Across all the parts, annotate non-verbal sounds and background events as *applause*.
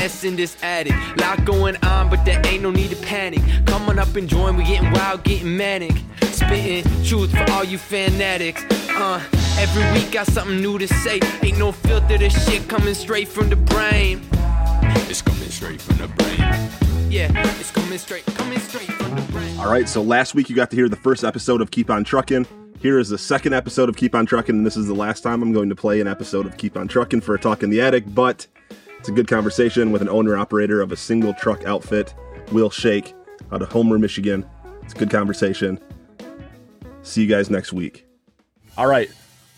mess in this attic. Lot going on, but there ain't no need to panic. Come on up and join, we getting wild, getting manic. Spitting truth for all you fanatics. Uh, every week got something new to say. Ain't no filter, this shit coming straight from the brain. It's coming straight from the brain. Yeah, it's coming straight, coming straight from the brain. All right, so last week you got to hear the first episode of Keep on Truckin'. Here is the second episode of Keep on Truckin', and this is the last time I'm going to play an episode of Keep on Truckin' for a Talk in the Attic, but it's a good conversation with an owner operator of a single truck outfit, Will Shake, out of Homer, Michigan. It's a good conversation. See you guys next week. All right,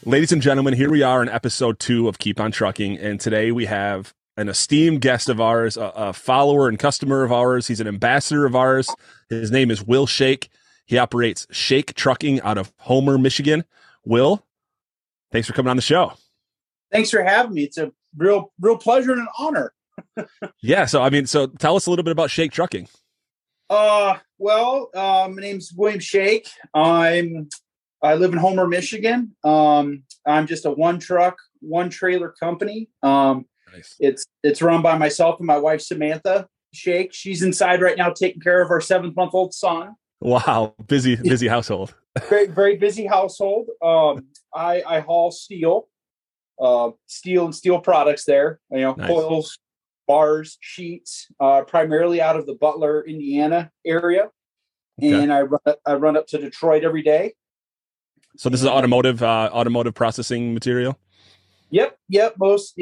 ladies and gentlemen, here we are in episode two of Keep on Trucking, and today we have an esteemed guest of ours, a, a follower and customer of ours. He's an ambassador of ours. His name is Will Shake. He operates Shake Trucking out of Homer, Michigan. Will, thanks for coming on the show. Thanks for having me. It's a real, real pleasure and an honor. yeah. So, I mean, so tell us a little bit about Shake Trucking. Uh, well, uh, my name's William Shake. I'm, I live in Homer, Michigan. Um, I'm just a one truck, one trailer company. Um, nice. it's, it's run by myself and my wife, Samantha Shake. She's inside right now taking care of our seventh month old son. Wow, busy, busy *laughs* household. very, very busy household. Um, I, I haul steel, uh, steel and steel products there. You know, nice. coils, bars, sheets, uh, primarily out of the Butler, Indiana area, okay. and I run I run up to Detroit every day. So this is automotive, uh, automotive processing material. Yep, yep. Most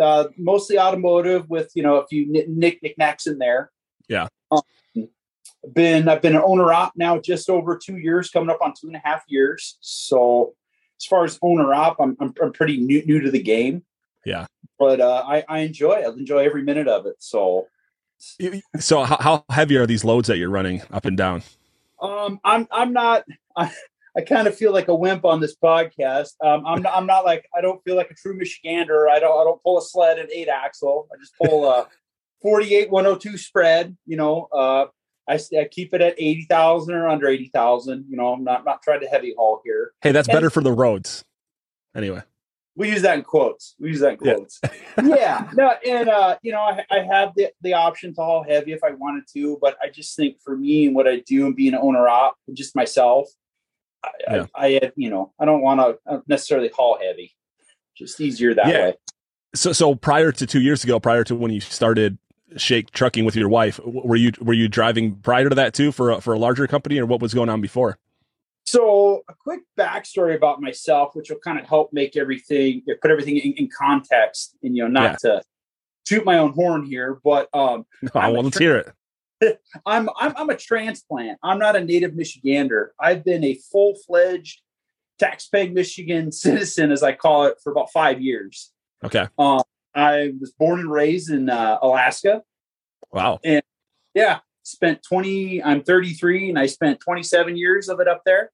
uh, mostly automotive with you know a few nick knickknacks in there. Yeah. Um, been I've been an owner op now just over two years, coming up on two and a half years. So as far as owner op, I'm I'm, I'm pretty new new to the game. Yeah, but uh, I I enjoy it. I enjoy every minute of it. So so how, how heavy are these loads that you're running up and down? Um, I'm I'm not. I, I kind of feel like a wimp on this podcast. Um, I'm not, I'm not like I don't feel like a true Michigander. I don't I don't pull a sled at eight axle. I just pull a *laughs* 48 102 spread. You know, uh, I, I keep it at 80,000 or under 80,000. You know, I'm not, not trying to heavy haul here. Hey, that's and better for the roads. Anyway. We use that in quotes. We use that in quotes. Yeah. yeah. No, and uh, you know, I, I have the, the option to haul heavy if I wanted to, but I just think for me and what I do and being an owner op, just myself, I, yeah. I, I, you know, I don't want to necessarily haul heavy. Just easier that yeah. way. So, so prior to two years ago, prior to when you started Shake Trucking with your wife. Were you were you driving prior to that too for a, for a larger company, or what was going on before? So, a quick backstory about myself, which will kind of help make everything put everything in, in context, and you know, not yeah. to toot my own horn here, but um, no, *laughs* I want to hear it. *laughs* I'm, I'm I'm a transplant. I'm not a native Michigander. I've been a full fledged taxpaying Michigan *laughs* citizen, as I call it, for about five years. Okay. Um, I was born and raised in uh, Alaska. Wow. And yeah, spent 20, I'm 33 and I spent 27 years of it up there.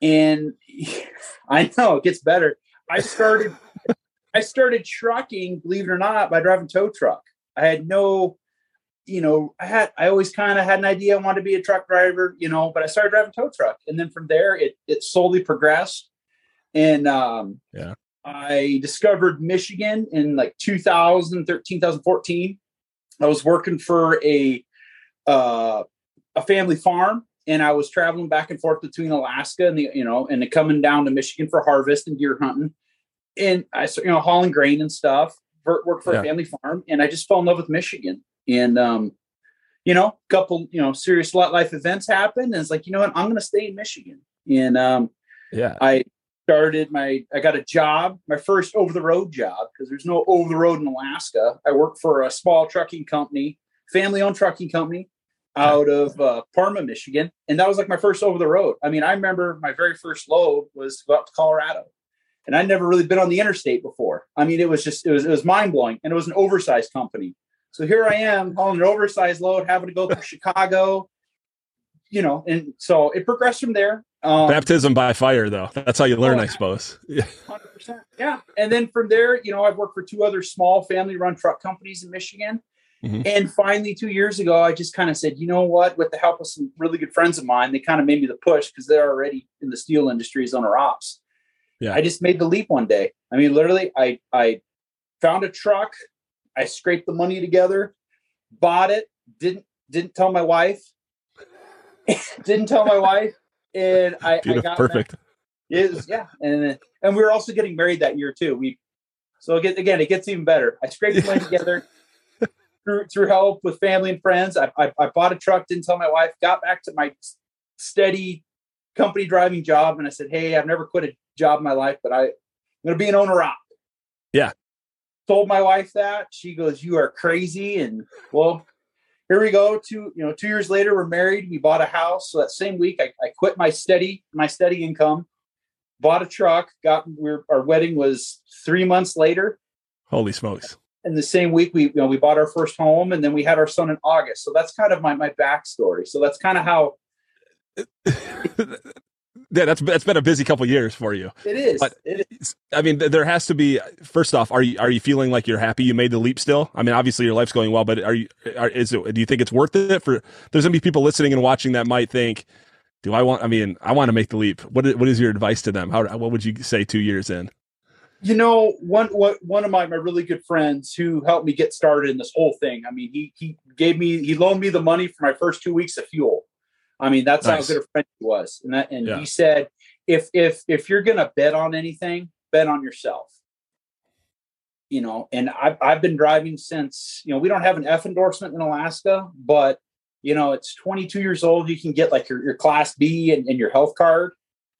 And *laughs* I know it gets better. I started, *laughs* I started trucking, believe it or not, by driving tow truck. I had no, you know, I had, I always kind of had an idea I wanted to be a truck driver, you know, but I started driving tow truck. And then from there, it, it slowly progressed. And, um, yeah, I discovered Michigan in like 2013, 2014. I was working for a uh, a family farm, and I was traveling back and forth between Alaska and the you know and coming down to Michigan for harvest and deer hunting, and I you know hauling grain and stuff. Worked for yeah. a family farm, and I just fell in love with Michigan. And um, you know, a couple you know serious life events happened, and it's like you know what, I'm going to stay in Michigan. And um, yeah, I started my I got a job, my first over the road job because there's no over the road in Alaska. I worked for a small trucking company, family owned trucking company out of uh, Parma, Michigan, and that was like my first over the road. I mean, I remember my very first load was to go up to Colorado, and I'd never really been on the interstate before. I mean, it was just it was it was mind blowing, and it was an oversized company. So here I am hauling an oversized load, having to go through Chicago, you know, and so it progressed from there. Um, Baptism by fire, though. That's how you learn, oh, I suppose. *laughs* Yeah. 100%. Yeah. And then from there, you know, I've worked for two other small family run truck companies in Michigan. Mm-hmm. And finally, two years ago, I just kind of said, you know what, with the help of some really good friends of mine, they kind of made me the push because they're already in the steel industry as owner ops. Yeah. I just made the leap one day. I mean, literally, I, I found a truck I scraped the money together, bought it, didn't didn't tell my wife, *laughs* didn't tell my wife, and I, I got perfect. Is yeah, and and we were also getting married that year too. We so again, again it gets even better. I scraped the money *laughs* together through through help with family and friends. I, I I bought a truck, didn't tell my wife, got back to my steady company driving job, and I said, "Hey, I've never quit a job in my life, but I, I'm going to be an owner op." Yeah. Told my wife that she goes, "You are crazy," and well, here we go. Two, you know, two years later, we're married. We bought a house. So that same week, I, I quit my steady my steady income, bought a truck. Got we're, our wedding was three months later. Holy smokes! And the same week, we you know we bought our first home, and then we had our son in August. So that's kind of my my backstory. So that's kind of how *laughs* *laughs* yeah, that's that's been a busy couple years for you. It is. But it is. I mean, there has to be. First off, are you are you feeling like you're happy you made the leap? Still, I mean, obviously your life's going well, but are you? Are, is it? Do you think it's worth it? For there's gonna be people listening and watching that might think, do I want? I mean, I want to make the leap. What is, what is your advice to them? How what would you say two years in? You know, one what one of my, my really good friends who helped me get started in this whole thing. I mean, he he gave me he loaned me the money for my first two weeks of fuel. I mean, that's nice. how good a friend he was. And that, and yeah. he said, if if if you're gonna bet on anything, bet on yourself. You know, and I've I've been driving since you know we don't have an F endorsement in Alaska, but you know it's 22 years old. You can get like your, your Class B and, and your health card.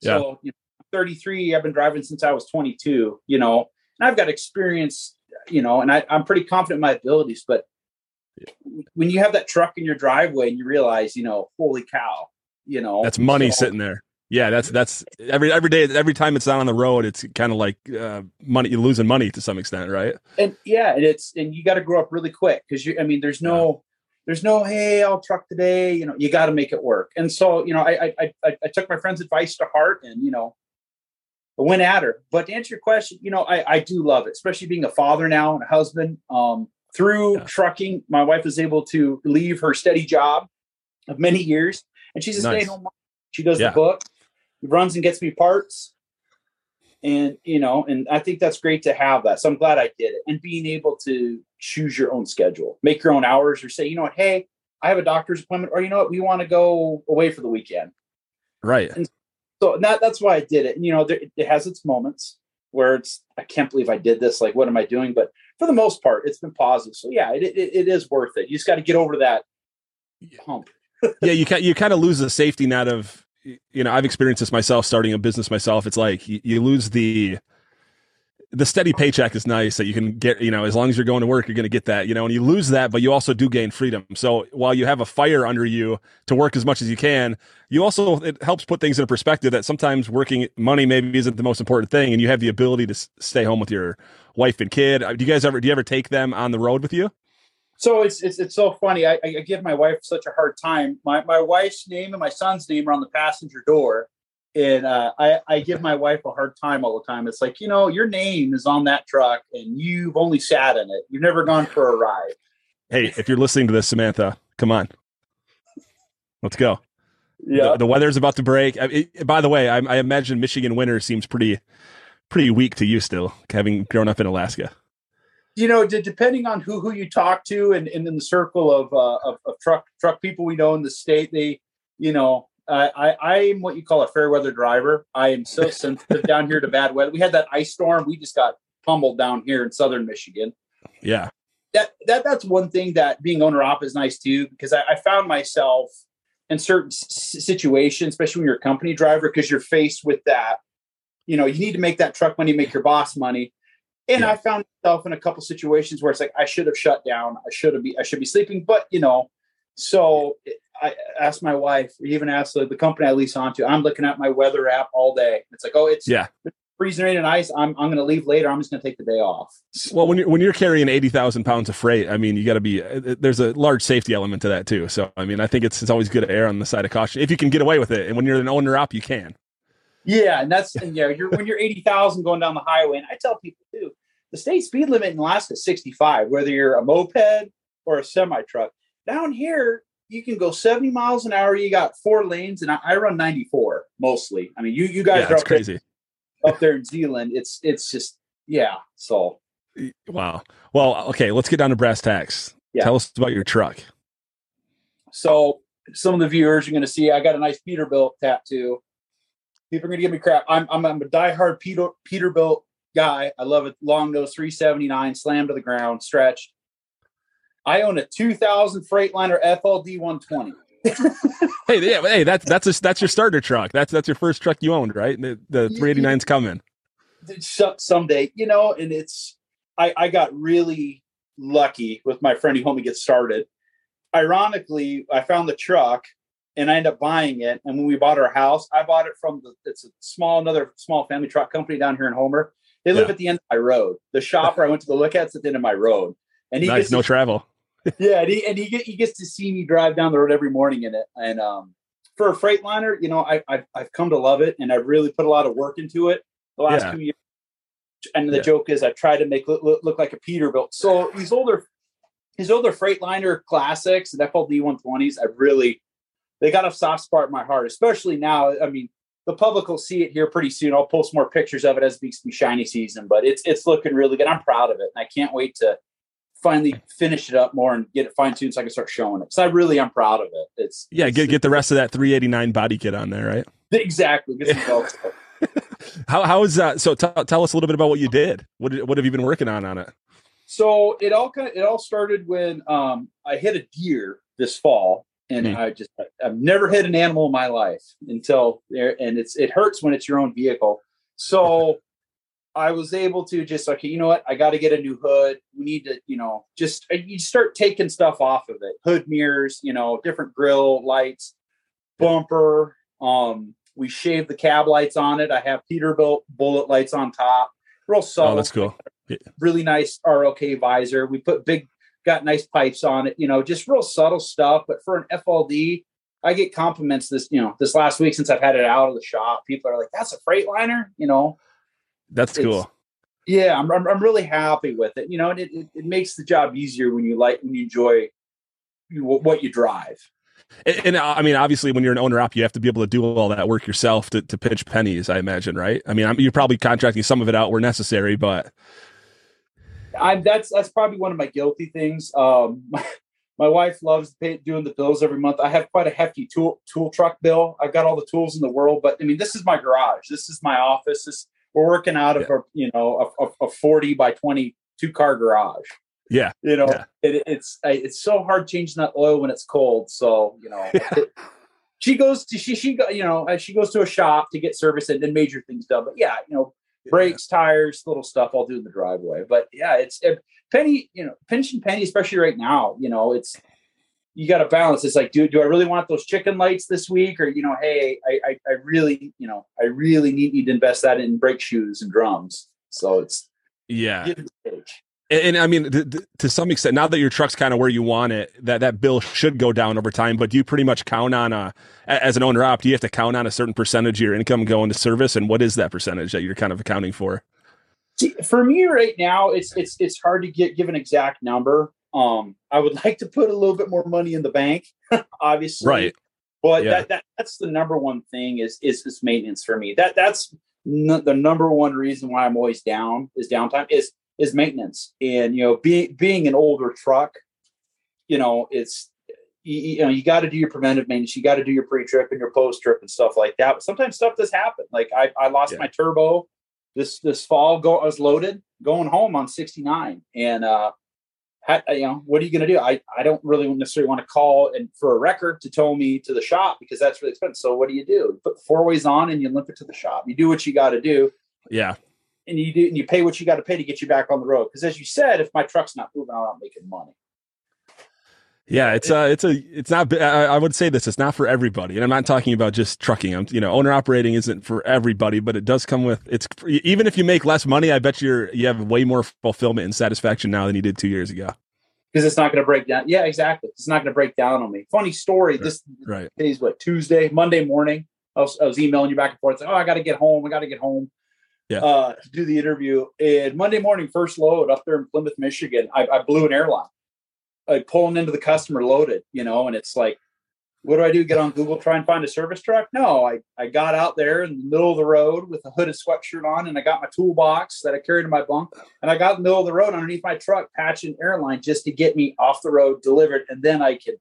So yeah. you know, 33. I've been driving since I was 22. You know, and I've got experience. You know, and I, I'm pretty confident in my abilities, but when you have that truck in your driveway and you realize, you know, holy cow, you know, that's money so, sitting there. Yeah, that's that's every every day, every time it's out on the road, it's kind of like uh, money. You're losing money to some extent, right? And yeah, and it's and you got to grow up really quick because you. I mean, there's no. There's no, hey, I'll truck today. You know, you got to make it work. And so, you know, I, I I I took my friend's advice to heart, and you know, I went at her. But to answer your question, you know, I, I do love it, especially being a father now and a husband. Um, through yeah. trucking, my wife is able to leave her steady job of many years, and she's a nice. stay-at-home mom. She does yeah. the book, runs and gets me parts, and you know, and I think that's great to have that. So I'm glad I did it, and being able to choose your own schedule, make your own hours, or say, you know what, hey, I have a doctor's appointment, or you know what, we want to go away for the weekend, right? And so that that's why I did it. And, you know, there, it has its moments where it's I can't believe I did this. Like, what am I doing? But for the most part, it's been positive. So yeah, it, it, it is worth it. You just got to get over that hump. *laughs* yeah, you can, you kind of lose the safety net of you know I've experienced this myself starting a business myself. It's like you, you lose the the steady paycheck is nice that you can get, you know, as long as you're going to work, you're going to get that, you know, and you lose that, but you also do gain freedom. So while you have a fire under you to work as much as you can, you also, it helps put things in perspective that sometimes working money maybe isn't the most important thing. And you have the ability to stay home with your wife and kid. Uh, do you guys ever, do you ever take them on the road with you? So it's, it's, it's so funny. I, I give my wife such a hard time. My, my wife's name and my son's name are on the passenger door and uh, I, I give my wife a hard time all the time. It's like, you know, your name is on that truck and you've only sat in it. You've never gone for a ride. Hey, if you're listening to this, Samantha, come on. Let's go. Yeah. The, the weather's about to break. I, it, by the way, I, I, imagine Michigan winter seems pretty, pretty weak to you still, having grown up in Alaska. You know, d- depending on who who you talk to, and, and in the circle of, uh, of of truck truck people we know in the state, they, you know, I, I am what you call a fair weather driver. I am so *laughs* sensitive down here to bad weather. We had that ice storm. We just got pummeled down here in southern Michigan. Yeah. That that that's one thing that being owner op is nice too because I, I found myself in certain s- situations, especially when you're a company driver, because you're faced with that. You know, you need to make that truck money, make your boss money. And yeah. I found myself in a couple situations where it's like I should have shut down. I should have be I should be sleeping, but you know, so I asked my wife, even asked the, the company I lease onto, I'm looking at my weather app all day. It's like, oh, it's yeah. freezing rain and ice. I'm, I'm going to leave later. I'm just going to take the day off. Well, when you're, when you're carrying 80,000 pounds of freight, I mean, you got to be, uh, uh, there's a large safety element to that too. So, I mean, I think it's, it's always good to err on the side of caution if you can get away with it. And when you're an owner op, you can. Yeah. And that's, and yeah, you're, when you're 80,000 going down the highway. And I tell people too, the state speed limit in Alaska is 65, whether you're a moped or a semi truck. Down here, you can go 70 miles an hour. You got four lanes, and I, I run 94 mostly. I mean, you you guys yeah, are up crazy there, up there in Zeeland. It's it's just yeah. So Wow. Well, okay, let's get down to brass tacks. Yeah. Tell us about your truck. So some of the viewers are going to see I got a nice Peterbilt tattoo. People are going to give me crap. I'm I'm, I'm a diehard Peter, Peterbilt guy. I love it. Long nose 379, slammed to the ground, stretched. I own a 2000 Freightliner FLD 120. *laughs* Hey, yeah, hey, that's that's a, that's your starter truck. That's that's your first truck you owned, right? The, the 389's coming. So- Someday, you know, and it's I I got really lucky with my friend who helped me get started. Ironically, I found the truck and I ended up buying it. And when we bought our house, I bought it from the it's a small another small family truck company down here in Homer. They live Yeah. at the end of my road. The shop where I went to go look at is at the end of my road. And he Nice, gets no to, travel. *laughs* yeah, and he and he, get, he gets to see me drive down the road every morning in it. And um, for a Freightliner, you know, I, I've I've come to love it, and I've really put a lot of work into it the last Yeah. two years. And the Yeah. joke is, I tried to make it look, look like a Peterbilt. So these older, these older Freightliner classics and FLD 120s, I really they got a soft spot in my heart, especially now. I mean, the public will see it here pretty soon. I'll post more pictures of it as it becomes shiny season, but it's it's looking really good. I'm proud of it, and I can't wait to finally finish it up more and get it fine tuned so I can start showing it. Because I really am proud of it. It's Yeah, it's- get get the rest of that 389 body kit on there, right? exactly. Get some belts. *laughs* How how is that? So tell tell us a little bit about what you did. What what have you been working on on it? so it all kind of it all started when um I hit a deer this fall and Hmm. I just I've never hit an animal in my life until there and it's it hurts when it's your own vehicle. So I was able to just okay, you know what? I got to get a new hood. We need to, you know, just uh, you start taking stuff off of it. Hood mirrors, you know, different grill lights, bumper. Um, we shaved the cab lights on it. I have Peterbilt bullet lights on top. Real subtle Oh, that's cool. really nice ROK visor. We put big, got nice pipes on it. You know, just real subtle stuff. But for an FLD, I get compliments this, you know, this last week since I've had it out of the shop. People are like, "That's a Freightliner," you know. That's It's- cool. Yeah, I'm, I'm, I'm really happy with it. You know, and it, it, it makes the job easier when you like when you enjoy you, what you drive. And, and, uh, I mean, obviously, when you're an owner op, you have to be able to do all that work yourself to, to pinch pennies. I imagine, right? I mean, I'm, you're probably contracting some of it out where necessary, but I'm that's that's probably one of my guilty things. Um, my, *laughs* my wife loves pay, doing the bills every month. I have quite a hefty tool tool truck bill. I've got all the tools in the world, but I mean, this is my garage. This is my office. This, we're working out of a you know a, a, a forty by twenty two car garage. Yeah, you know yeah. it, it's it's so hard changing that oil when it's cold. So you know. *laughs* it- she goes to she she you know uh, she goes to a shop to get service and, then major things done but yeah you know brakes, tires, little stuff I'll do in the driveway. But yeah, it's it, penny, you know, pinch and penny, especially right now, you know, it's you got to balance. It's like, do do I really want those chicken lights this week, or you know, hey, I I, I really, you know, I really need, need to invest that in brake shoes and drums. So it's yeah. And. And, I mean, th- th- to some extent, now that your truck's kind of where you want it, that that bill should go down over time. But do you pretty much count on a- as an owner op, do you have to count on a certain percentage of your income going to service? And what is that percentage that you're kind of accounting for? See, for me right now, it's it's it's hard to get give an exact number. Um, I would *laughs* like to put a little bit more money in the bank, *laughs* obviously. Right. But Yeah. that, that that's the number one thing is is this maintenance for me. That that's n- the number one reason why I'm always down is downtime is is maintenance. And you know, being being an older truck, you know, it's you, you know you got to do your preventive maintenance. You got to do your pre trip and your post trip and stuff like that. But sometimes stuff does happen. Like I I lost Yeah. my turbo this this fall. Go I was loaded going home on 69 and uh had, you know, what are you going to do? I, I don't really necessarily want to call and for a wrecker to tow me to the shop because that's really expensive. So what do you do? Put four ways on and you limp it to the shop. You do what you got to do Yeah. And you do and you pay what you got to pay to get you back on the road. Because as you said, if my truck's not moving, I'm not making money. Yeah, it's uh, it's a, it's not. I, I would say this. It's not for everybody, and I'm not talking about just trucking. I'm, you know, owner operating isn't for everybody, but it does come with. It's even if you make less money, I bet you're you have way more fulfillment and satisfaction now than you did two years ago. Because it's not going to break down. Yeah, exactly. It's not going to break down on me. Funny story. This Right. today's what Tuesday, Monday morning. I was, I was emailing you back and forth. Like, oh, I got to get home. I got to get home. Yeah. Uh, to do the interview. And Monday morning, first load up there in Plymouth, Michigan, I, I blew an airline. Like pulling into the customer loaded, you know, and it's like what do I do? Get on Google, try and find a service truck? No, I, I got out there in the middle of the road with a hooded sweatshirt on and I got my toolbox that I carried in my bunk and I got in the middle of the road underneath my truck, patching airline just to get me off the road delivered. And then I could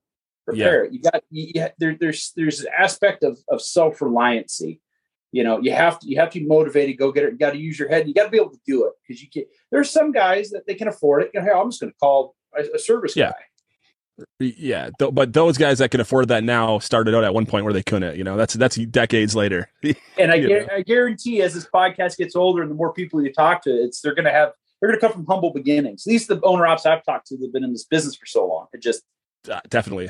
prepare yeah. it. You got, you, there, there's, there's an aspect of, of self-reliancy. You know, you have to, you have to be motivated, go get it. You got to use your head. You got to be able to do it because you can, there's some guys that they can afford it. You know, hey, I'm just going to call a, a service yeah. guy yeah, th- but those guys that can afford that now started out at one point where they couldn't. You know, that's that's decades later. *laughs* and I, gu- I guarantee, as this podcast gets older and the more people you talk to, it's they're going to have they're going to come from humble beginnings. At least the owner ops I've talked to, they've been in this business for so long. It just uh, definitely.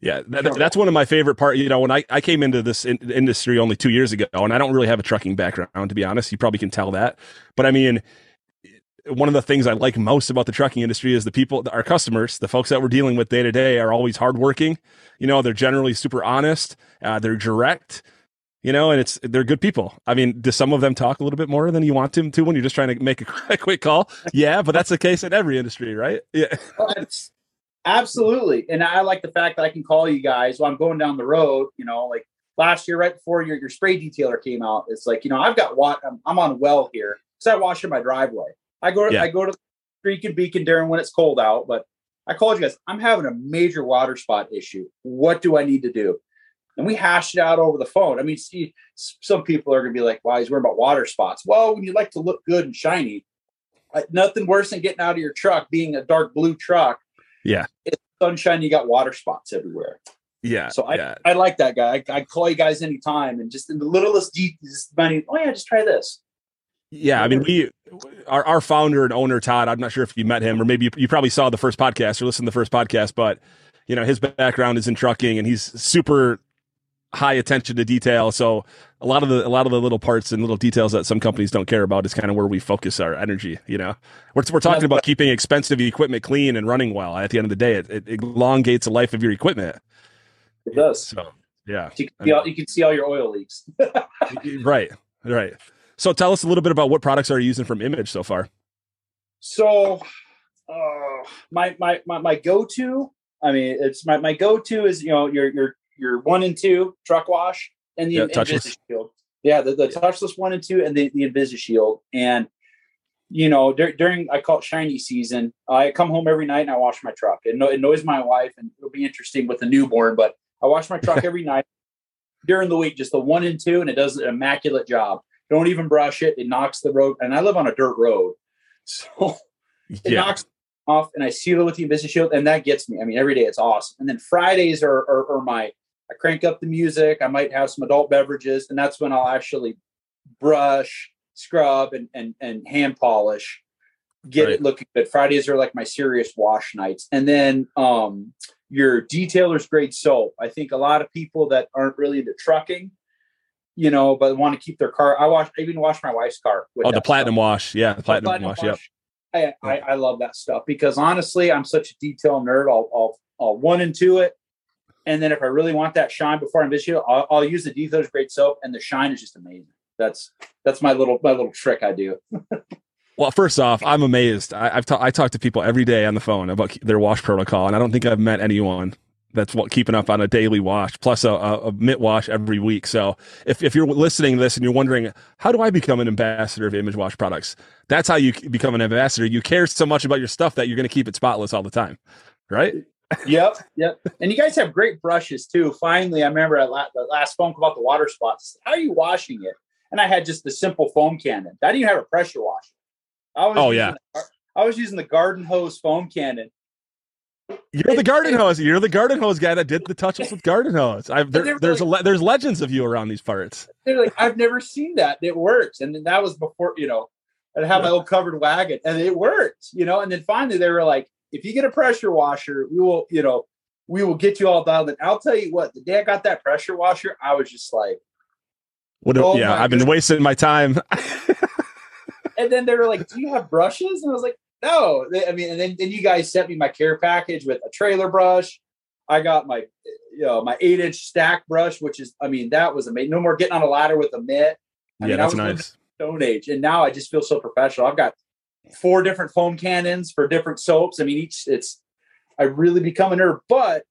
Yeah, that, that's one of my favorite part. You know, when I, I came into this in, industry only two years ago, and I don't really have a trucking background, to be honest. You probably can tell that. But I mean, one of the things I like most about the trucking industry is the people, our customers, the folks that we're dealing with day to day are always hardworking. You know, they're generally super honest. Uh, they're direct. You know, and it's they're good people. I mean, do some of them talk a little bit more than you want them to when you're just trying to make a *laughs* quick call? Yeah, but that's the case in every industry, right? Yeah, absolutely. And I like the fact that I can call you guys while I'm going down the road. You know, like last year, right before your, your spray detailer came out, it's like you know I've got what I'm, I'm on well here because I wash in my driveway. I go to yeah. I go to Creek and Beacon during when it's cold out, but I called you guys. I'm having a major water spot issue. What do I need to do? And we hashed it out over the phone. I mean, see, some people are going to be like, "Why he's worried about water spots?" Well, when you like to look good and shiny, nothing worse than getting out of your truck, being a dark blue truck. Yeah, it's sunshine. You got water spots everywhere. Yeah. So I, yeah. I like that guy. I, I call you guys anytime, and just in the littlest details, money. Oh yeah, just try this. Yeah, I mean, we our our founder and owner Todd. I'm not sure if you met him or maybe you, you probably saw the first podcast or listened to the first podcast, but you know his background is in trucking and he's super high attention to detail. So a lot of the a lot of the little parts and little details that some companies don't care about is kind of where we focus our energy. You know, we're we're talking about keeping expensive equipment clean and running well. At the end of the day, it, it elongates the life of your equipment. It does. So yeah, you can see all, you can see all your oil leaks. *laughs* right. Right. So tell us a little bit about what products are you using from Image so far. So, uh, my my my, my go to. I mean, it's my, my go to is you know your your your one and two truck wash and the yeah, Invisi Shield. Yeah, the, the touchless one and two and the the InvisiShield. And you know, dur- during I call it shiny season, I come home every night and I wash my truck. It, no- it annoys my wife, and it'll be interesting with the newborn, but I wash my truck *laughs* every night during the week, just the one and two, and it does an immaculate job. Don't even brush it. It knocks the road, and I live on a dirt road, *laughs* so it yeah. knocks off. And I seal it with the InvisiShield, and that gets me. I mean, every day it's awesome. And then Fridays are, are, are my I crank up the music. I might have some adult beverages, and that's when I'll actually brush, scrub, and and and hand polish, get right. it looking good. Fridays are like my serious wash nights, and then um your detailer's grade soap. I think a lot of people that aren't really into trucking you know, but want to keep their car. I wash, I even wash my wife's car. oh, the platinum stuff. wash. Yeah. The platinum, platinum wash. wash. Yep. I, I, I, love that stuff because honestly, I'm such a detail nerd. I'll, I'll, I'll one into it. And then if I really want that shine before I'm visual, I'll, I'll use the Detailer's Grade soap and the shine is just amazing. That's, that's my little, my little trick I do. *laughs* Well, first off, I'm amazed. I, have ta- I talk to people every day on the phone about their wash protocol, and I don't think I've met anyone that's what keeping up on a daily wash plus a, a, a mitt wash every week. So if, if you're listening to this and you're wondering, how do I become an ambassador of Image Wash products? That's how you become an ambassador. You care so much about your stuff that you're going to keep it spotless all the time. Right. Yep. *laughs* Yep. And you guys have great brushes too. Finally, I remember at la- the last phone call about the water spots. How are you washing it? And I had just the simple foam cannon. I didn't even have a pressure washer. I was oh, yeah. The, I was using the garden hose foam cannon you're the garden hose. You're the garden hose guy that did the touches with garden hose. I've there, there's like, a there's legends of you around these parts. They're like, I've never seen that. It works, and then that was before you know. I'd have my old covered wagon, and it worked, you know. And then finally, they were like, if you get a pressure washer, we will, you know, we will get you all dialed in. I'll tell you what, the day I got that pressure washer, I was just like, what? Oh yeah, I've been wasting my time. *laughs* and then they were like, "Do you have brushes?" And I was like, no, they, I mean, and then, then you guys sent me my care package with a trailer brush. I got my, you know, my eight inch stack brush, which is, I mean, that was amazing. No more getting on a ladder with a mitt. I yeah, mean, that's nice. Stone Age, and now I just feel so professional. I've got four different foam cannons for different soaps. I mean, each it's I really become a nerd. But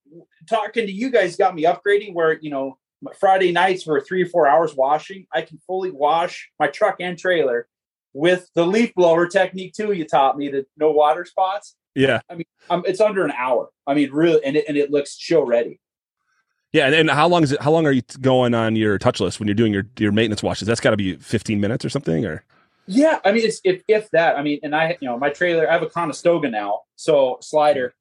talking to you guys got me upgrading where, you know, Friday nights for three or four hours washing, I can fully wash my truck and trailer with the leaf blower technique too. You taught me the no water spots. Yeah. I mean, um, it's under an hour. I mean, really, and it, and it looks show ready. Yeah, and, and how long is it? How long are you going on your touchless when you're doing your your maintenance washes? That's got to be 15 minutes or something, or yeah. I mean, it's if if that. I mean, and I you know my trailer. I have a Conestoga now, so slider.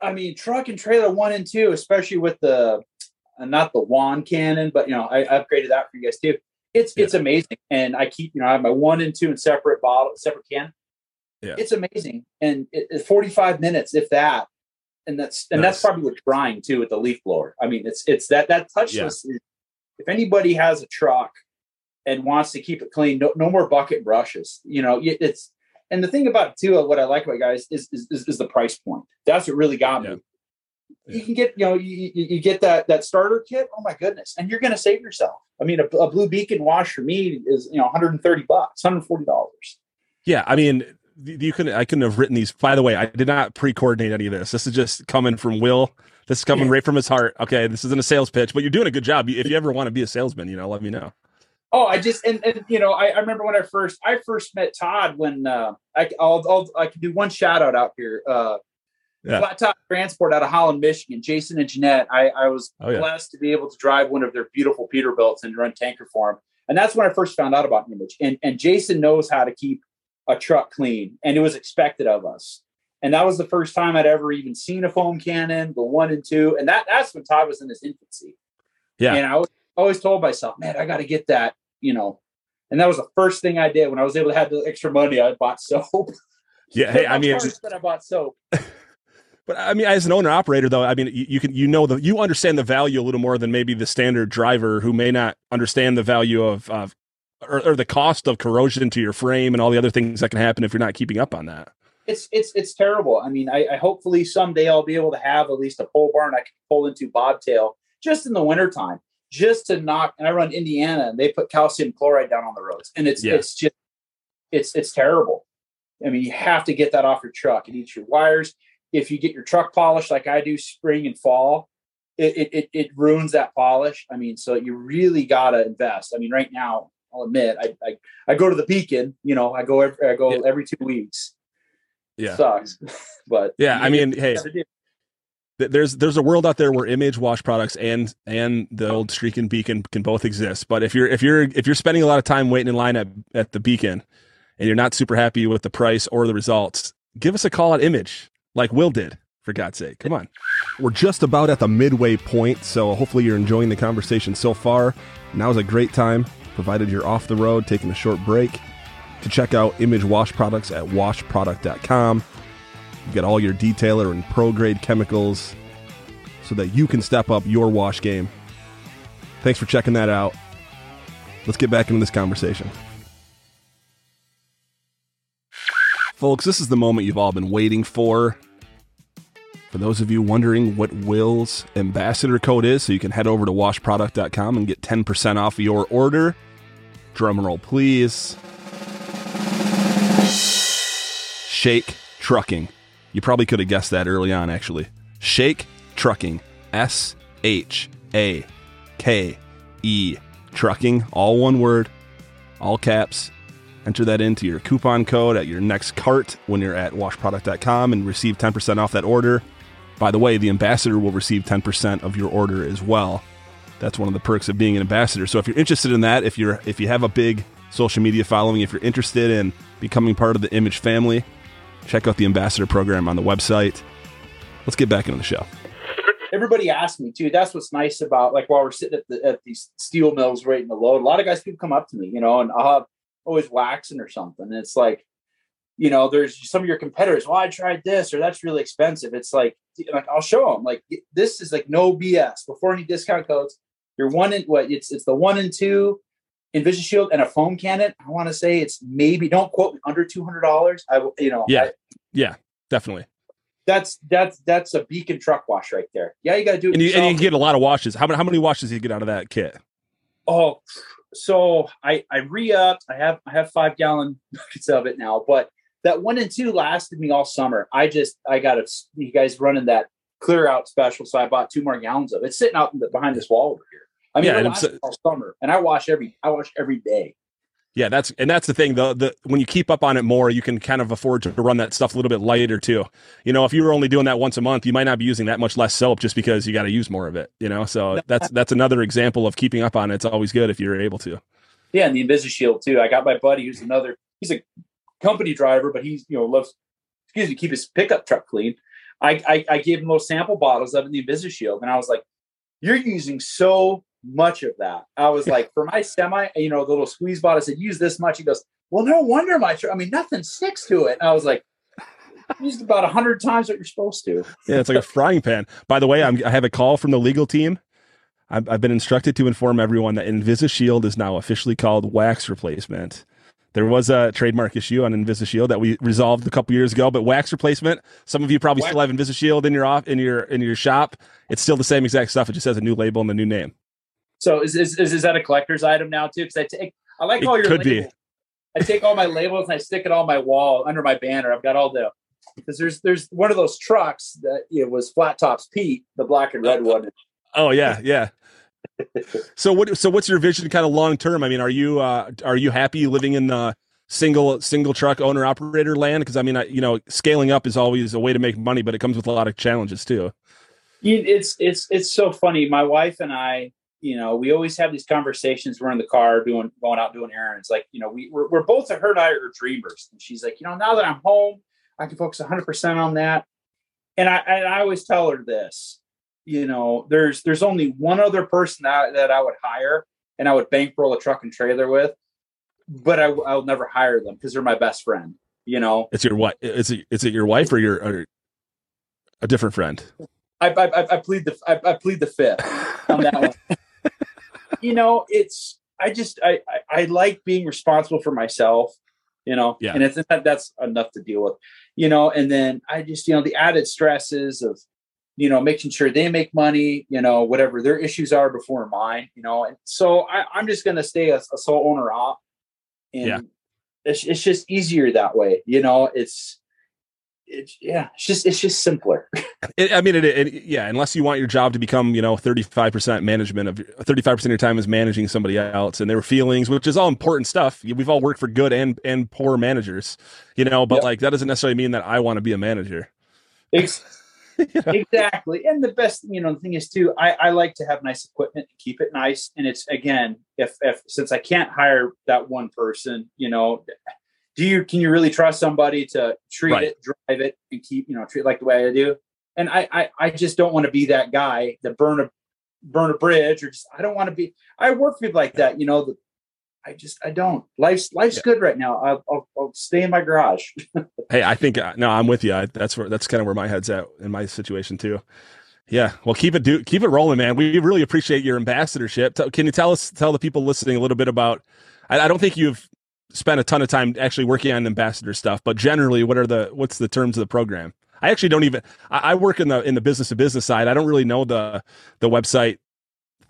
I mean, truck and trailer one and two, especially with the uh, not the wand cannon, but you know, I, I upgraded that for you guys too. It's yeah. it's amazing, and I keep you know I have my one and two in separate bottle, separate can. Yeah. It's amazing, and it, it's 45 minutes, if that, and that's and nice. that's probably with drying too with the leaf blower. I mean, it's it's that that touchless. Yeah. If anybody has a truck and wants to keep it clean, no, no more bucket brushes. You know, it's and the thing about it too, uh, what I like about guys is is, is, is the price point. That's what really got me. Yeah. You can get, you know, you, you get that that starter kit. Oh my goodness, and you're going to save yourself. I mean, a, a blue beacon wash for me is you know 130 bucks, 140 dollars. Yeah, I mean, you couldn't I couldn't have written these. By the way, I did not pre-coordinate any of this. This is just coming from Will. This is coming right from his heart. Okay, this isn't a sales pitch, but you're doing a good job. If you ever want to be a salesman, you know, let me know. Oh, I just and, and you know, I, I remember when I first I first met Todd when uh, I I'll, I'll I can do one shout out out here. Uh, yeah. Flat Top Transport out of Holland, Michigan. Jason and Jeanette. I, I was oh, yeah. blessed to be able to drive one of their beautiful Peterbilts and run tanker for them. And that's when I first found out about Image. And and Jason knows how to keep a truck clean, and it was expected of us. And that was the first time I'd ever even seen a foam cannon, the one and two. And that that's when Todd was in his infancy. Yeah. And I was always told myself, man, I got to get that, you know. And that was the first thing I did when I was able to have the extra money. I bought soap. Yeah, hey, *laughs* I mean, that I bought soap. *laughs* But I mean, as an owner operator, though, I mean, you, you, can you know the you understand the value a little more than maybe the standard driver who may not understand the value of of or, or, the cost of corrosion to your frame and all the other things that can happen if you're not keeping up on that. It's it's it's terrible. I mean, I, I hopefully someday I'll be able to have at least a pole barn I can pull into bobtail just in the wintertime, just to knock. And I run Indiana, and they put calcium chloride down on the roads, and it's yeah. it's just it's it's terrible. I mean, you have to get that off your truck. It eats your wires. If you get your truck polished like I do spring and fall, it it, it ruins that polish. I mean, so you really got to invest. I mean, right now I'll admit, I, I, I go to the Beacon. You know, I go every, I go yeah. every two weeks. Yeah, it sucks, *laughs* but yeah, I mean, hey, there's there's a world out there where image wash products and and the old streak and beacon can both exist. But if you're if you're if you're spending a lot of time waiting in line at, at the beacon and you're not super happy with the price or the results give us a call at image like will did for god's sake. Come on. We're just about at the midway point so hopefully you're enjoying the conversation so far. Now is a great time provided you're off the road taking a short break, to check out Image Wash products at washproduct.com. You get all your detailer and pro grade chemicals so that you can step up your wash game. Thanks for checking that out. Let's get back into this conversation. Folks, this is the moment you've all been waiting for. For those of you wondering what Will's ambassador code is, so you can head over to washproduct.com and get 10% off your order. Drum roll, please. Shake Trucking. You probably could have guessed that early on, actually. Shake Trucking. S H A K E. Trucking. All one word, all caps. Enter that into your coupon code at your next cart when you're at washproduct.com and receive 10% off that order. By the way, the ambassador will receive 10% of your order as well. That's one of the perks of being an ambassador. So if you're interested in that, if you're if you have a big social media following, if you're interested in becoming part of the Image family, check out the ambassador program on the website. Let's get back into the show. Everybody asked me too. That's what's nice about like while we're sitting at, the, at these steel mills waiting to load. A lot of guys people come up to me, you know, and I'll have always waxing or something. And it's like, you know, there's some of your competitors. Well, I tried this, or that's really expensive. It's like, like I'll show them. Like this is like no BS. Before any discount codes, you're one in what it's it's the one and two InvisiShield and a foam cannon. I want to say it's maybe don't quote me under two hundred dollars. I you know yeah I, yeah definitely. That's that's that's a beacon truck wash right there. Yeah, you got to do it. And you, and you, get a lot of washes. How many how many washes do you get out of that kit? Oh, so I I re upped. I have I have five gallon *laughs* buckets of it now, but that one and two lasted me all summer. I just I got it. You guys running that clear out special, so I bought two more gallons of it. It's sitting out the, behind this wall over here. I mean, Yeah, and it's- all summer, and I wash every I wash every day. Yeah, that's and that's the thing. The the when you keep up on it more, you can kind of afford to run that stuff a little bit lighter too. You know, if you were only doing that once a month, you might not be using that much less soap just because you got to use more of it. You know, so *laughs* that's that's another example of keeping up on it. It's always good if you're able to. Yeah, and the InvisiShield too. I got my buddy who's another. He's a company driver, but he's you know loves excuse me keep his pickup truck clean. I I, I gave him little sample bottles of it in the InvisiShield, and I was like, "You're using so much of that." I was like, "For my semi, you know, the little squeeze bottle, I said use this much." He goes, "Well, no wonder my truck. I mean, nothing sticks to it." And I was like, "Used about a hundred times what you're supposed to." Yeah, it's like a frying pan. By the way, I'm, I have a call from the legal team. I've, I've been instructed to inform everyone that InvisiShield is now officially called wax replacement. There was a trademark issue on InvisiShield that we resolved a couple years ago, but wax replacement. Some of you probably Wax- still have InvisiShield in your off in your in your shop. It's still the same exact stuff. It just has a new label and a new name. So is is, is, is that a collector's item now too? Because I take I like It all your could be. I take all my labels and I stick it on my wall under my banner. I've got all the because there's there's one of those trucks that it was flat tops Pete, the black and red one. *laughs* Oh yeah, yeah. so what? So what's your vision, kind of long term? I mean, are you uh, are you happy living in the single single truck owner operator land? Because I mean, I, you know, scaling up is always a way to make money, but it comes with a lot of challenges too. It's it's it's so funny. My wife and I, you know, we always have these conversations. We're in the car doing going out doing errands. Like you know, we we're, we're both her and I are dreamers, and she's like, you know, now that I'm home, I can focus 100 percent on that. And I and I always tell her this, you know, there's there's only one other person that that I would hire, and I would bankroll a truck and trailer with, but I I'll never hire them because they're my best friend. You know, It's your what? Is it is it your wife or your or a different friend? I I, I- I plead the I, I plead the fifth. on that one. *laughs* you know, it's I just I, I I like being responsible for myself, you know, Yeah. and it's that that's enough to deal with, you know, and then I just you know the added stresses of you know making sure they make money, you know, whatever their issues are before mine, you know, and so I, I'm just gonna stay a, a sole owner op, and Yeah. it's it's just easier that way, you know, it's. It's yeah, it's just it's just simpler. *laughs* It, I mean, it, it, yeah. Unless you want your job to become, you know, thirty five percent management of thirty five percent of your time is managing somebody else and their feelings, which is all important stuff. We've all worked for good and and poor managers, you know. But Yep. like that doesn't necessarily mean that I want to be a manager. Ex- *laughs* exactly and the best you know the thing is too I, I like to have nice equipment and keep it nice and it's again if if since i can't hire that one person you know do you can you really trust somebody to treat Right. it drive it and keep you know treat it like the way i do and i i, I just don't want to be that guy that burn a burn a bridge or just i don't want to be i work with people like that you know that i just i don't life's life's Yeah. good right now I'll, I'll, I'll stay in my garage *laughs* Hey, I think uh, no, I'm with you. I, that's where that's kind of where my head's at in my situation too. Yeah, well, keep it do keep it rolling, man. We really appreciate your ambassadorship. Can you tell us tell the people listening a little bit about? I, I don't think you've spent a ton of time actually working on ambassador stuff, but generally, what are the what's the terms of the program? I actually don't even. I, I work in the in the business to business side. I don't really know the the website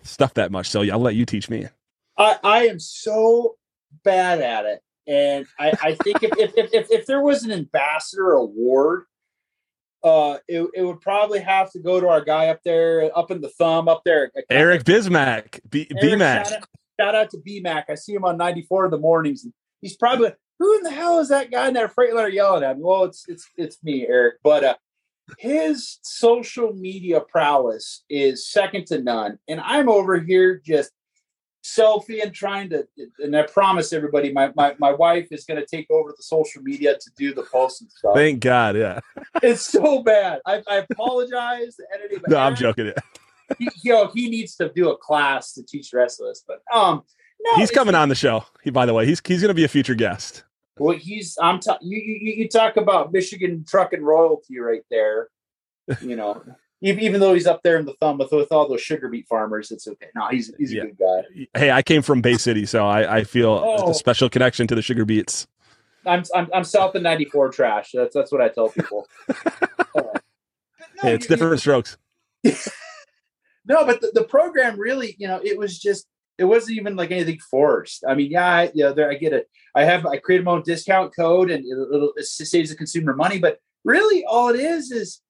stuff that much, so I'll let you teach me. I, I am so bad at it. And I, I think if, if, if, if, if there was an ambassador award, uh, it, it would probably have to go to our guy up there, up in the thumb, up there. Eric Bismack, B- Eric, BMAC. Shout out, shout out to BMAC. I see him on 94 in the mornings. And he's probably, who in the hell is that guy in that Freightliner yelling at me? Well, it's, it's, it's me, Eric. But, uh, his social media prowess is second to none. And I'm over here just selfie and trying to and I promise everybody my my, my wife is gonna take over the social media to do the posts and stuff. Thank God. Yeah. *laughs* it's so bad. I, I apologize to editing, No, I'm joking. Yeah. He, you know, he needs to do a class to teach the rest of us. But um no, He's it's- coming on the show. He, by the way, he's he's going to be a future guest. Well, he's I'm ta- you, you you talk about Michigan truck and royalty right there. You know, *laughs* even, even though he's up there in the thumb with, with all those sugar beet farmers, it's okay. No, he's he's Yeah. a good guy. Hey, I came from Bay City, so I, I feel Oh. a special connection to the sugar beets. I'm I'm I'm south of 94 trash. That's that's what I tell people. *laughs* Uh, no, Hey, it's you- you- different strokes. *laughs* No, but the, the program really, you know, it was just it wasn't even like anything forced. I mean, yeah, I, yeah, there I get it. I have I create my own discount code and it, it saves the consumer money, but really all it is is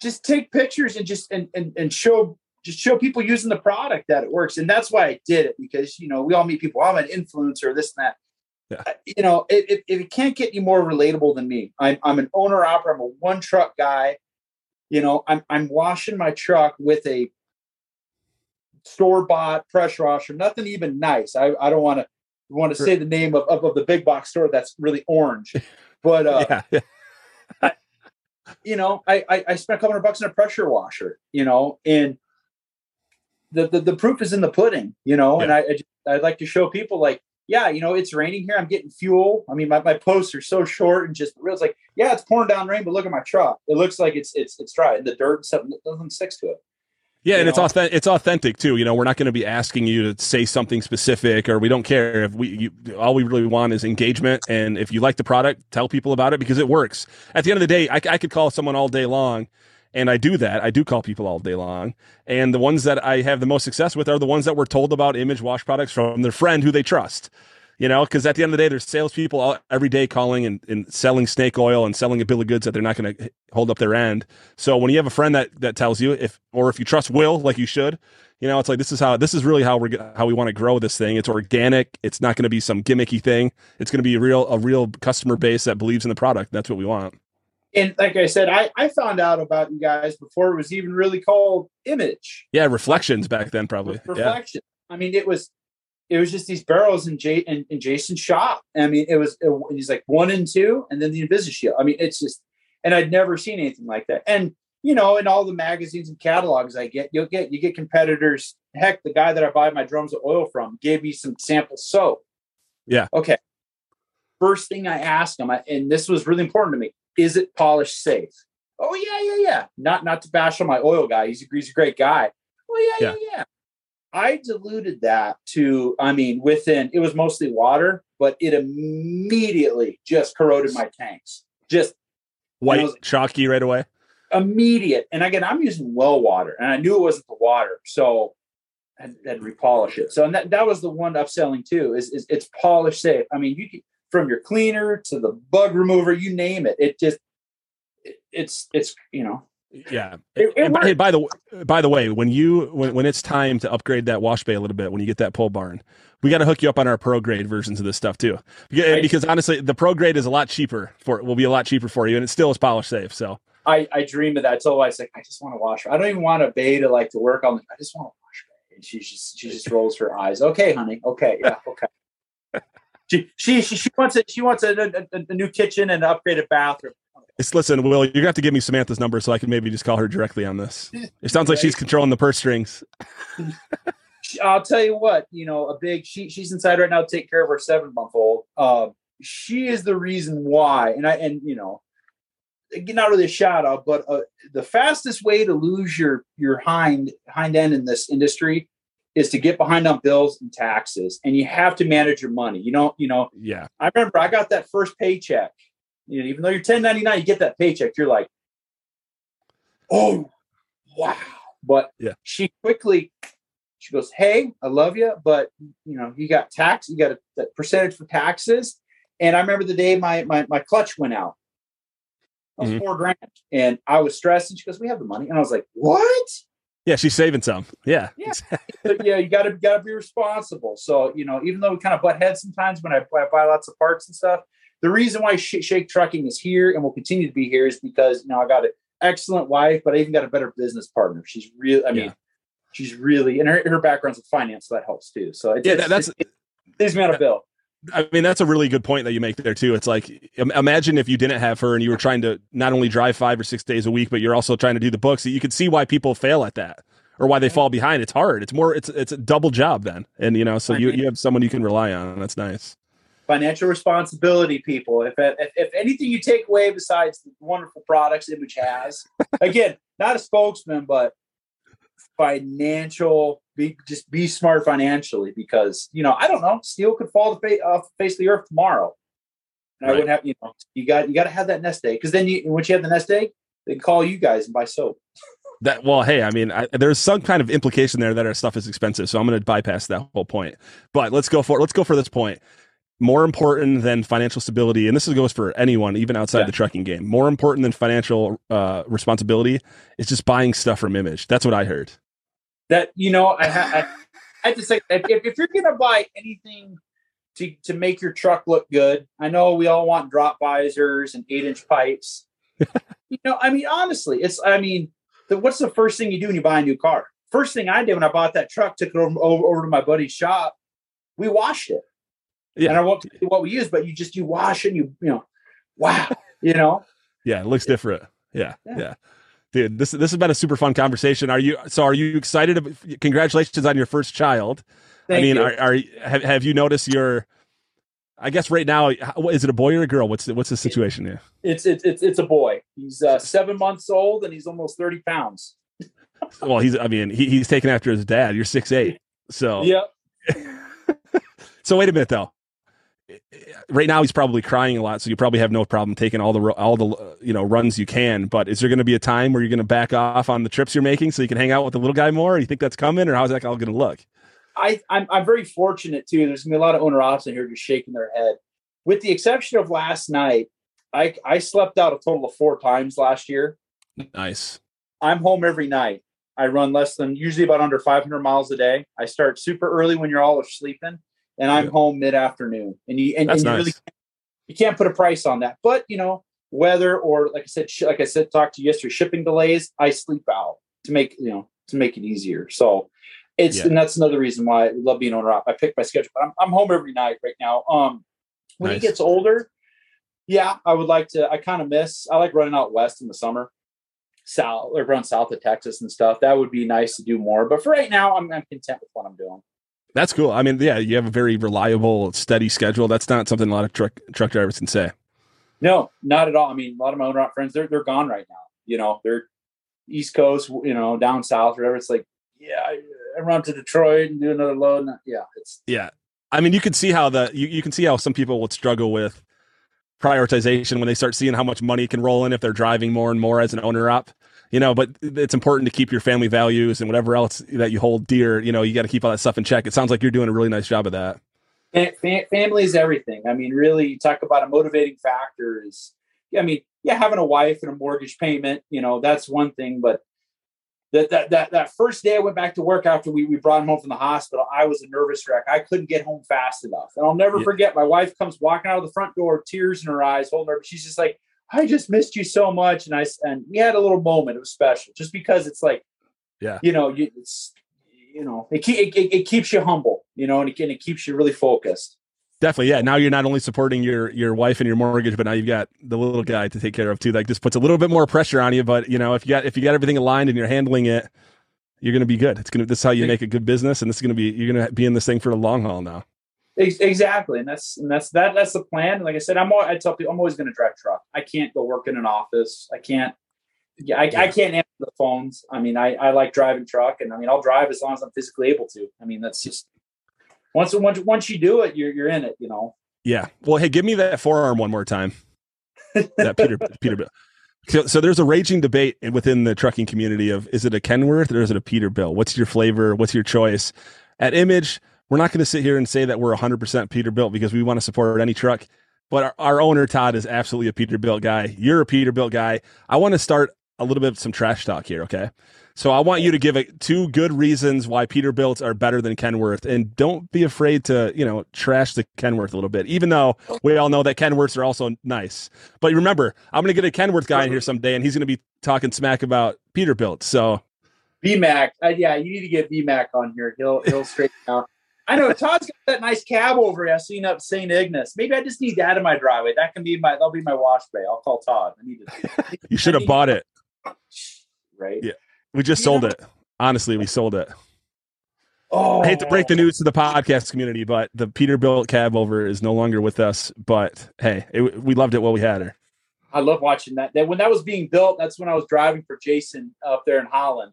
just take pictures and just and, and and show just show people using the product that it works. And that's why I did it because you know we all meet people. Oh, I'm an influencer, this and that. Yeah. You know, it, it, it, can't get any more relatable than me. I'm, I'm an owner operator. I'm a one truck guy. You know, I'm, I'm washing my truck with a store bought pressure washer, nothing even nice. I, I don't want to want to say the name of, of, of, the big box store that's really orange, but, uh, *laughs* yeah, yeah. I, you know, I, I, I spent a couple hundred bucks on a pressure washer, you know, and the, the, the proof is in the pudding, you know, yeah. and I, I I'd like to show people like, yeah, you know, it's raining here. I'm getting fuel. I mean, my, my posts are so short and just real. It's like, yeah, it's pouring down rain, but look at my truck. It looks like it's it's it's dry. And The dirt and stuff doesn't stick to it. Yeah, and know? it's authentic. It's authentic too. You know, we're not going to be asking you to say something specific, or we don't care if we. You, all we really want is engagement, and if you like the product, tell people about it because it works. At the end of the day, I, I could call someone all day long and I do that. I do call people all day long. And the ones that I have the most success with are the ones that were told about image wash products from their friend who they trust. You know, because at the end of the day, there's salespeople all, every day calling and, and selling snake oil and selling a bill of goods that they're not going to hold up their end. So when you have a friend that that tells you if, or if you trust Will, like you should, you know, it's like this is how this is really how we're how we want to grow this thing. It's organic. It's not going to be some gimmicky thing. It's going to be a real a real customer base that believes in the product. That's what we want and like I said, I, I found out about you guys before it was even really called Image. Yeah, reflections back then, probably. Reflection. Yeah. I mean, it was it was just these barrels in Jay in, in Jason's shop. I mean, it was it, he's like one and two, and then the InvisiShield. I mean, it's just, and I'd never seen anything like that. And you know, in all the magazines and catalogs I get, you'll get you get competitors. Heck, the guy that I buy my drums of oil from gave me some sample soap. Yeah. Okay. First thing I asked him, I, and this was really important to me is it polish safe? Oh yeah, yeah, yeah. Not not to bash on my oil guy. He's a, he's a great guy. Oh yeah, yeah, yeah, yeah. I diluted that to, I mean, within it was mostly water, but it immediately just corroded my tanks. Just white was, chalky right away. Immediate. And again, I'm using well water, and I knew it wasn't the water, so I had, had repolish it. So and that, that was the one upselling too. Is, is it's polish safe. I mean, you can from your cleaner to the bug remover, you name it. It just it, it's it's you know yeah. It, it by, by the by the way, when you when, when it's time to upgrade that wash bay a little bit, when you get that pole barn, we got to hook you up on our pro grade versions of this stuff too. Because, eh, because honestly, the pro grade is a lot cheaper for will be a lot cheaper for you, and it still is polish safe. So I I dream of that. So I like I just want to wash. Her. I don't even want a bay to like to work on. I just want to wash her. And she just she just rolls her eyes. Okay, honey. Okay, yeah, okay *laughs* she she she, wants it. She wants a, a, a, new kitchen and an upgraded bathroom. It's listen, Will. You're gonna have to give me Samantha's number so I can maybe just call her directly on this. It sounds like she's controlling the purse strings. I'll tell you what. You know, a big she she's inside right now to take care of her seven month old. Uh, she is the reason why, and I and you know, not really a shout out, but uh, the fastest way to lose your your hind hind end in this industry is to get behind on bills and taxes and you have to manage your money you don't you know yeah i remember i got that first paycheck you know even though you're 1099 you get that paycheck you're like oh wow but yeah she quickly she goes hey i love you but you know you got tax you got a, that percentage for taxes and i remember the day my my, my clutch went out I was mm-hmm. four grand and i was stressed and she goes we have the money and i was like what yeah, she's saving some. Yeah. Yeah. *laughs* yeah, you gotta gotta be responsible. So, you know, even though we kind of butt heads sometimes when I, I buy lots of parts and stuff, the reason why Sh- Shake Trucking is here and will continue to be here is because you know I got an excellent wife, but I even got a better business partner. She's really, I mean, she's really, and her, her background's in finance, so that helps too. So it, yeah, that, that's it, it, me on a bill. I mean, that's a really good point that you make there too. It's like imagine if you didn't have her and you were trying to not only drive five or six days a week, but you're also trying to do the books. You could see why people fail at that or why they fall behind. It's hard. It's more. It's it's a double job then, and you know, so you you have someone you can rely on. That's nice. Financial responsibility, people. If if, if anything you take away besides the wonderful products Image has, *laughs* again, not a spokesman, but financial be just be smart financially because you know I don't know steel could fall fa- off the face of the earth tomorrow, and right. I wouldn't have you know you got you got to have that nest egg because then you once you have the nest egg they call you guys and buy soap. That well, hey, I mean, I, there's some kind of implication there that our stuff is expensive, so I'm going to bypass that whole point. But let's go for let's go for this point. More important than financial stability, and this goes for anyone, even outside Yeah. the trucking game. More important than financial uh, responsibility is just buying stuff from Image. That's what I heard. that you know I, ha- I, I have to say if, if you're gonna buy anything to to make your truck look good, I know we all want drop visors and eight inch pipes. *laughs* you know, I mean, honestly, it's I mean, the, what's the first thing you do when you buy a new car? First thing I did when I bought that truck, took it over over, over to my buddy's shop. We washed it, Yeah. and I won't tell you what we use, but you just you wash and you you know, wow, you know. *laughs* Yeah, it looks different. Yeah, Yeah. yeah, Dude, this this has been a super fun conversation. Are you so? Are you excited? ab- Congratulations on your first child. Thank I mean, you. are, are have have you noticed your? I guess right now, is it a boy or a girl? What's the, what's the situation here? it's it's it's it's a boy. He's uh, seven months old, and he's almost thirty pounds. *laughs* Well, he's I mean, he, he's taken after his dad. You're six eight. So yeah. *laughs* so wait a minute though. Right now he's probably crying a lot, so you probably have no problem taking all the all the uh, you know runs you can. But is there going to be a time where you're going to back off on the trips you're making so you can hang out with the little guy more? You think that's coming, or how's that all going to look? I, I'm, I'm very fortunate too. There's gonna be a lot of owner ops in here just shaking their head. With the exception of last night, I, I slept out a total of four times last year. Nice. I'm home every night. I run less than usually about under 500 miles a day. I start super early when you're all sleeping, and I'm Yeah. home mid afternoon. And you and, and you nice. really you can't put a price on that. But you know, weather or like I said, sh- like I said, talked to you yesterday, shipping delays. I sleep out to make you know to make it easier. So it's Yeah. and that's another reason why I love being owner op. I pick my schedule, but I'm I'm home every night right now. Um, when Nice. he gets older, yeah, I would like to. I kind of miss. I like running out west in the summer, south like around south of Texas and stuff. That would be nice to do more. But for right now, I'm I'm content with what I'm doing. That's cool. I mean, yeah, you have a very reliable, steady schedule. That's not something a lot of truck truck drivers can say. No, not at all. I mean, a lot of my owner op friends, they're they're gone right now. You know, they're East Coast, you know, down south, whatever. It's like, yeah, I, I run to Detroit and do another load. And yeah, it's Yeah. I mean, you can see how the you, you can see how some people would struggle with prioritization when they start seeing how much money can roll in if they're driving more and more as an owner up. You know, but it's important to keep your family values and whatever else that you hold dear. You know, you got to keep all that stuff in check. It sounds like you're doing a really nice job of that. fa- fa- family is everything. I mean, really, you talk about a motivating factor is, I mean, yeah, having a wife and a mortgage payment, you know, that's one thing. But that that that, that first day I went back to work after we, we brought him home from the hospital, I was a nervous wreck. I couldn't get home fast enough. And I'll never Yeah. forget my wife comes walking out of the front door, tears in her eyes, holding her. She's just like, I just missed you so much. And I, and we had a little moment. It was special just because it's like, Yeah. you know, you, it's, you know, it, it, it, it keeps you humble, you know, and it, and it keeps you really focused. Definitely, yeah. Now you're not only supporting your your wife and your mortgage, but now you've got the little guy to take care of too. Like this puts a little bit more pressure on you, but you know, if you got if you got everything aligned and you're handling it, you're gonna be good. It's gonna this is how you make a good business, and this is gonna be you're gonna be in this thing for the long haul now. Ex- Exactly, and that's and that's that. That's the plan. Like I said, I'm. I tell people I'm always going to drive truck. I can't go work in an office. I can't. Yeah, I, I can't answer the phones. I mean, I, I like driving truck, and I mean, I'll drive as long as I'm physically able to. I mean, that's just once once once you do it, you're you're in it. You know. Yeah. Well, hey, give me that forearm one more time. That Peter *laughs* Peterbilt. So, so there's a raging debate within the trucking community of is it a Kenworth or is it a Peterbilt? What's your flavor? What's your choice? At Image, we're not going to sit here and say that we're 100% Peterbilt because we want to support any truck. But our, our owner Todd is absolutely a Peterbilt guy. You're a Peterbilt guy. I want to start a little bit of some trash talk here, okay? So I want you to give it two good reasons why Peterbilts are better than Kenworth, and don't be afraid to you know trash the Kenworth a little bit, even though we all know that Kenworths are also nice. But remember, I'm going to get a Kenworth guy in here someday, and he's going to be talking smack about Peterbilt. So BMAC, uh, yeah, you need to get BMAC on here. He'll he'll straighten out. I know Todd's got that nice cab over here. I seen up St. Ignace. Maybe I just need that in my driveway. That can be my that'll be my wash bay. I'll call Todd. I need to. *laughs* you should have bought it. *laughs* Right. Yeah. We just You sold know- it. Honestly, we sold it. Oh, I hate to break the oh. news to the podcast community, but the Peterbilt cab over is no longer with us. But hey, it, we loved it while we had her. I love watching that. That when that was being built, that's when I was driving for Jason up there in Holland,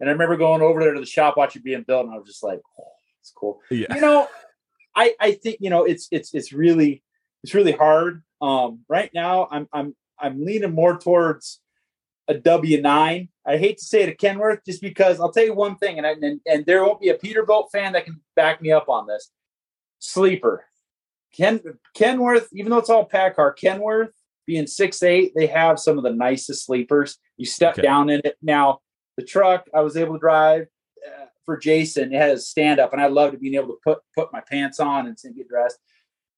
and I remember going over there to the shop watching it being built, and I was just like, oh, it's cool. Yeah. You know, I I think you know it's it's it's really it's really hard. Um, right now, I'm I'm I'm leaning more towards a W nine I hate to say it to Kenworth just because I'll tell you one thing, and, I, and and there won't be a Peterbilt fan that can back me up on this. Sleeper, Ken Kenworth, even though it's all PACCAR, Kenworth being six eight, they have some of the nicest sleepers. You step Okay. down in it. Now the truck I was able to drive uh, for Jason, it has stand up, and I loved being able to put put my pants on and get dressed.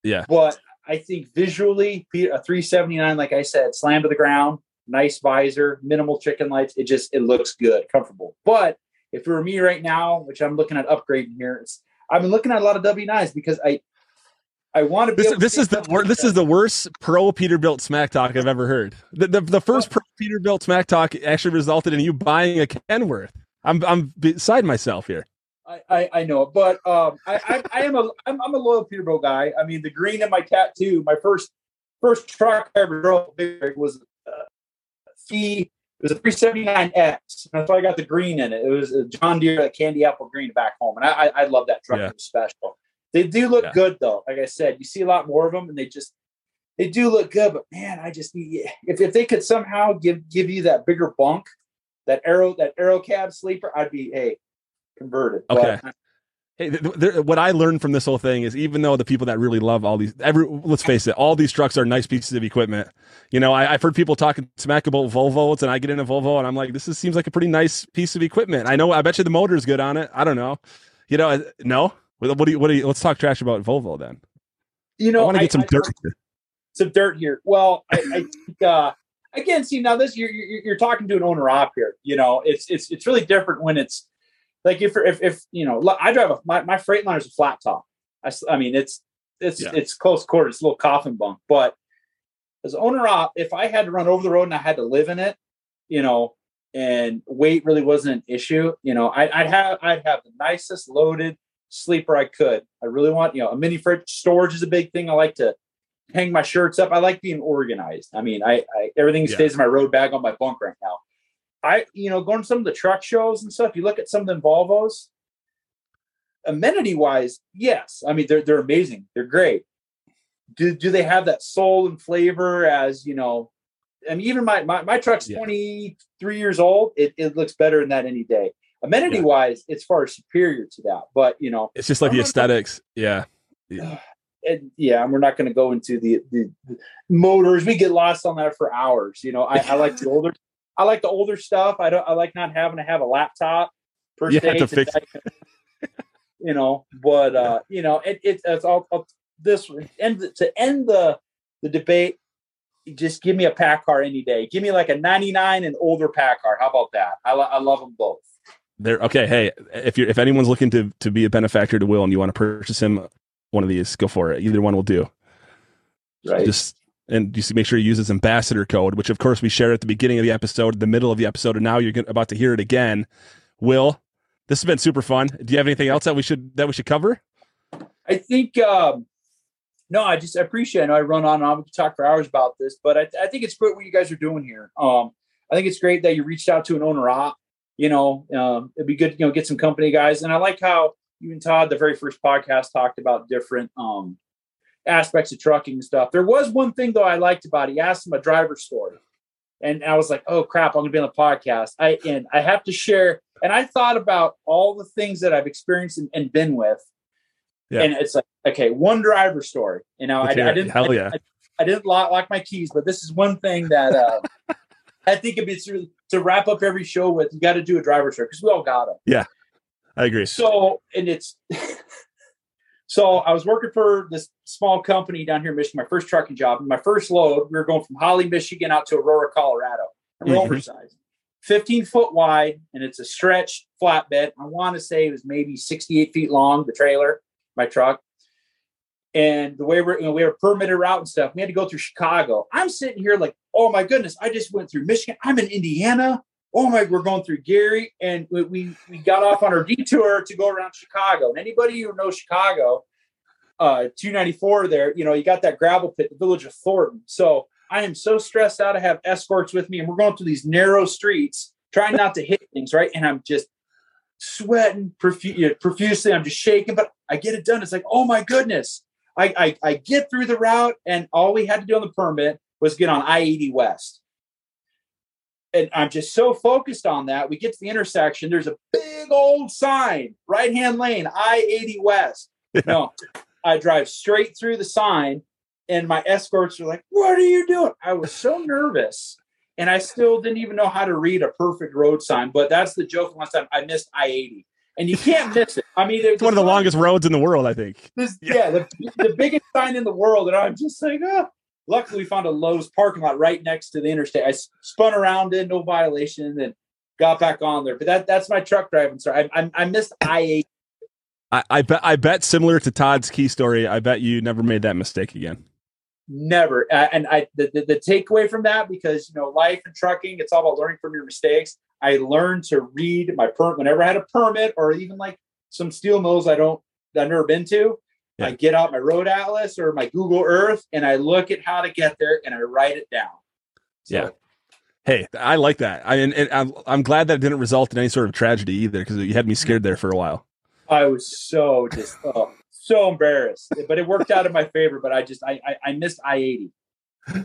Yeah. But I think visually, a 379, like I said, slam to the ground, nice visor, minimal chicken lights. It just it looks good, comfortable. But if it were me right now, which I'm looking at upgrading here, it's I've been looking at a lot of W9s because I I want to be. This, to this is the wor- this is the worst pro Peterbilt smack talk I've ever heard. The, the, the first pro Peterbilt smack talk actually resulted in you buying a Kenworth. I'm I'm beside myself here. I, I, I know, but um, I, I, I am a I'm, I'm a loyal Peterbilt guy. I mean, the green in my tattoo. My first first truck I ever drove big was uh, the it was a 379X. That's why I got the green in it. It was a John Deere like candy apple green back home, and I I, I love that truck. Yeah. It was special. They do look Yeah. good though. Like I said, you see a lot more of them, and they just they do look good. But man, I just need if if they could somehow give give you that bigger bunk, that arrow that AeroCab sleeper, I'd be hey converted. But Okay. Hey, th- th- there, what I learned from this whole thing is even though the people that really love all these, every let's face it, all these trucks are nice pieces of equipment. You know, I, I've heard people talking smack about Volvos, and I get in a Volvo, and I'm like, this is, seems like a pretty nice piece of equipment. I know, I bet you the motor's good on it. I don't know. You know, no. What what do you? What do you? Let's talk trash about Volvo then. you know, I want to get some I- dirt. some dirt here. Well, I, I think uh, again, see now this you're, you're you're talking to an owner op here. You know, it's it's it's really different when it's like if if if you know I drive a my my Freightliner is a flat top. I, I mean it's it's Yeah. it's close quarters, it's a little coffin bunk. But as owner op, if I had to run over the road and I had to live in it, you know, and weight really wasn't an issue, you know, I, I'd have I'd have the nicest loaded sleeper I could. I really want you know a mini fridge storage is a big thing. I like to hang my shirts up. I like being organized. I mean, I, I everything Yeah. stays in my road bag on my bunk right now. I, you know, going to some of the truck shows and stuff. You look at some of the Volvos. Amenity wise, yes. I mean, they're they're amazing. They're great. Do do they have that soul and flavor as you know? I mean, even my my, my truck's Yeah. 23 years old. It, it looks better than that any day. Amenity Yeah. wise, it's far superior to that. But you know, It's just like the I'm not- aesthetics. Yeah. And yeah, and we're not going to go into the, the the motors. We get lost on that for hours. You know, I, I like the older, I like the older stuff. I don't, I like not having to have a laptop per Yeah, se to fix You know, but uh, you know, it, it it's all all- this end to end the the debate. Just give me a PACCAR any day. Give me like a '99 and older PACCAR. How about that? I, lo- I love them both. There. Okay. Hey, if you're if anyone's looking to to be a benefactor to Will and you want to purchase him one of these, go for it. Either one will do. Right. Just and you see, make sure you use his ambassador code, which of course we shared at the beginning of the episode, the middle of the episode, and now you're about to hear it again. Will, this has been super fun. Do you have anything else that we should that we should cover? I think um no, I just I appreciate. I know I run on and on. We could talk for hours about this, but I, I think it's great what you guys are doing here. Um, I think it's great that you reached out to an owner op. You know, um, it'd be good, you know, get some company guys. And I like how you and Todd, the very first podcast, talked about different um aspects of trucking and stuff. There was one thing though I liked about it. He asked him a driver story. And I was like, oh crap, I'm gonna be on the podcast. I and I have to share. And I thought about all the things that I've experienced and, and been with. Yeah. And it's like, okay, one driver story. You know, I, I Let's hear it. didn't Hell I- yeah. I, I didn't lock, lock my keys, but this is one thing that uh, *laughs* I think it's really, to wrap up every show with, you got to do a driver story because we all got them. I agree. So, and it's *laughs* so I was working for this small company down here in Michigan, my first trucking job. And my first load, we were going from Holly, Michigan out to Aurora, Colorado. We're Mhm. oversized, 15 foot wide, and it's a stretch flatbed. I want to say it was maybe 68 feet long, the trailer, my truck. And the way we're, you know, we have a permitted route and stuff, we had to go through Chicago. I'm sitting here like, oh my goodness, I just went through Michigan. I'm in Indiana oh my, we're going through Gary, and we, we got off on our detour to go around Chicago. And anybody who knows Chicago, uh, 294 there, you know, you got that gravel pit, the village of Thornton. So I am so stressed out. I have escorts with me, and we're going through these narrow streets, trying not to hit things, right? And I'm just sweating profu- profusely. I'm just shaking, but I get it done. It's like, oh my goodness. I, I, I get through the route, and all we had to do on the permit was get on I 80 West and I'm just so focused on that. We get to the intersection. There's a big old sign, right hand lane, I 80 West. Yeah. No, I drive straight through the sign, and my escorts are like, What are you doing? I was so nervous. And I still didn't even know how to read a perfect road sign. But that's the joke last time I missed I 80. And you can't miss it. I mean, it's one of the longest roads in the world, I think. This, yeah, yeah the, the biggest sign in the world. And I'm just like, oh, luckily we found a Lowe's parking lot right next to the interstate. I spun around in, no violation, and got back on there. But that that's my truck driving. Sorry, I, I, I missed I eight. I, I bet I bet similar to Todd's key story. I bet you never made that mistake again. Never. Uh, and I the, the, the takeaway from that because you know life and trucking, it's all about learning from your mistakes. I learned to read my permit whenever I had a permit or even like some steel mills I don't I've never been to. Yeah. I get out my road atlas or my Google Earth and I look at how to get there and I write it down. So, yeah. Hey, I like that. I and, and I'm I'm glad that it didn't result in any sort of tragedy either because you had me scared there for a while. I was so just oh, so embarrassed, but it worked out in my favor. But I just I I, I missed I eighty.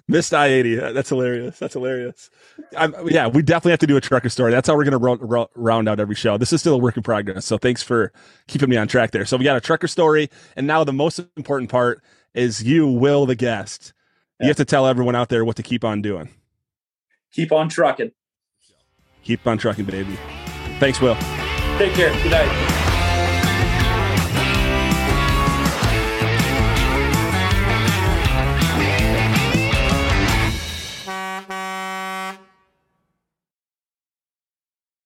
Missed I eighty. That's hilarious. That's hilarious. I'm, yeah, we definitely have to do a trucker story. That's how we're going to round out every show. This is still a work in progress. So thanks for keeping me on track there. So we got a trucker story, and now the most important part is you, Will, the guest. Yeah. You have to tell everyone out there what to keep on doing. Keep on trucking. Keep on trucking, baby. Thanks, Will. Take care. Good night.